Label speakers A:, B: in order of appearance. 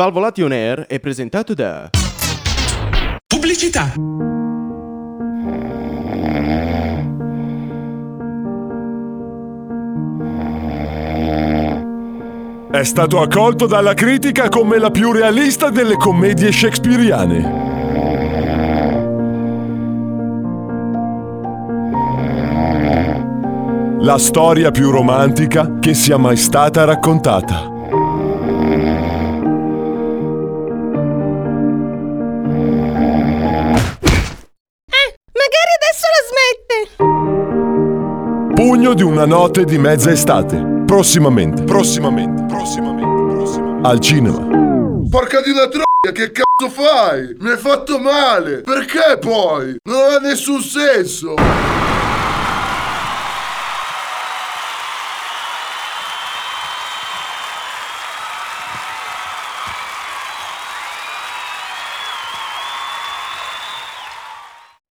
A: Svalvolati on Air è presentato da
B: Pubblicità.
C: È stato accolto dalla critica come la più realista delle commedie shakespeariane. La storia più romantica che sia mai stata raccontata. Pugno di una notte di mezza estate. Prossimamente, prossimamente, prossimamente, prossimamente. Al cinema.
D: Porca di una troia, che cazzo fai? Mi hai fatto male! Perché poi? Non ha nessun senso!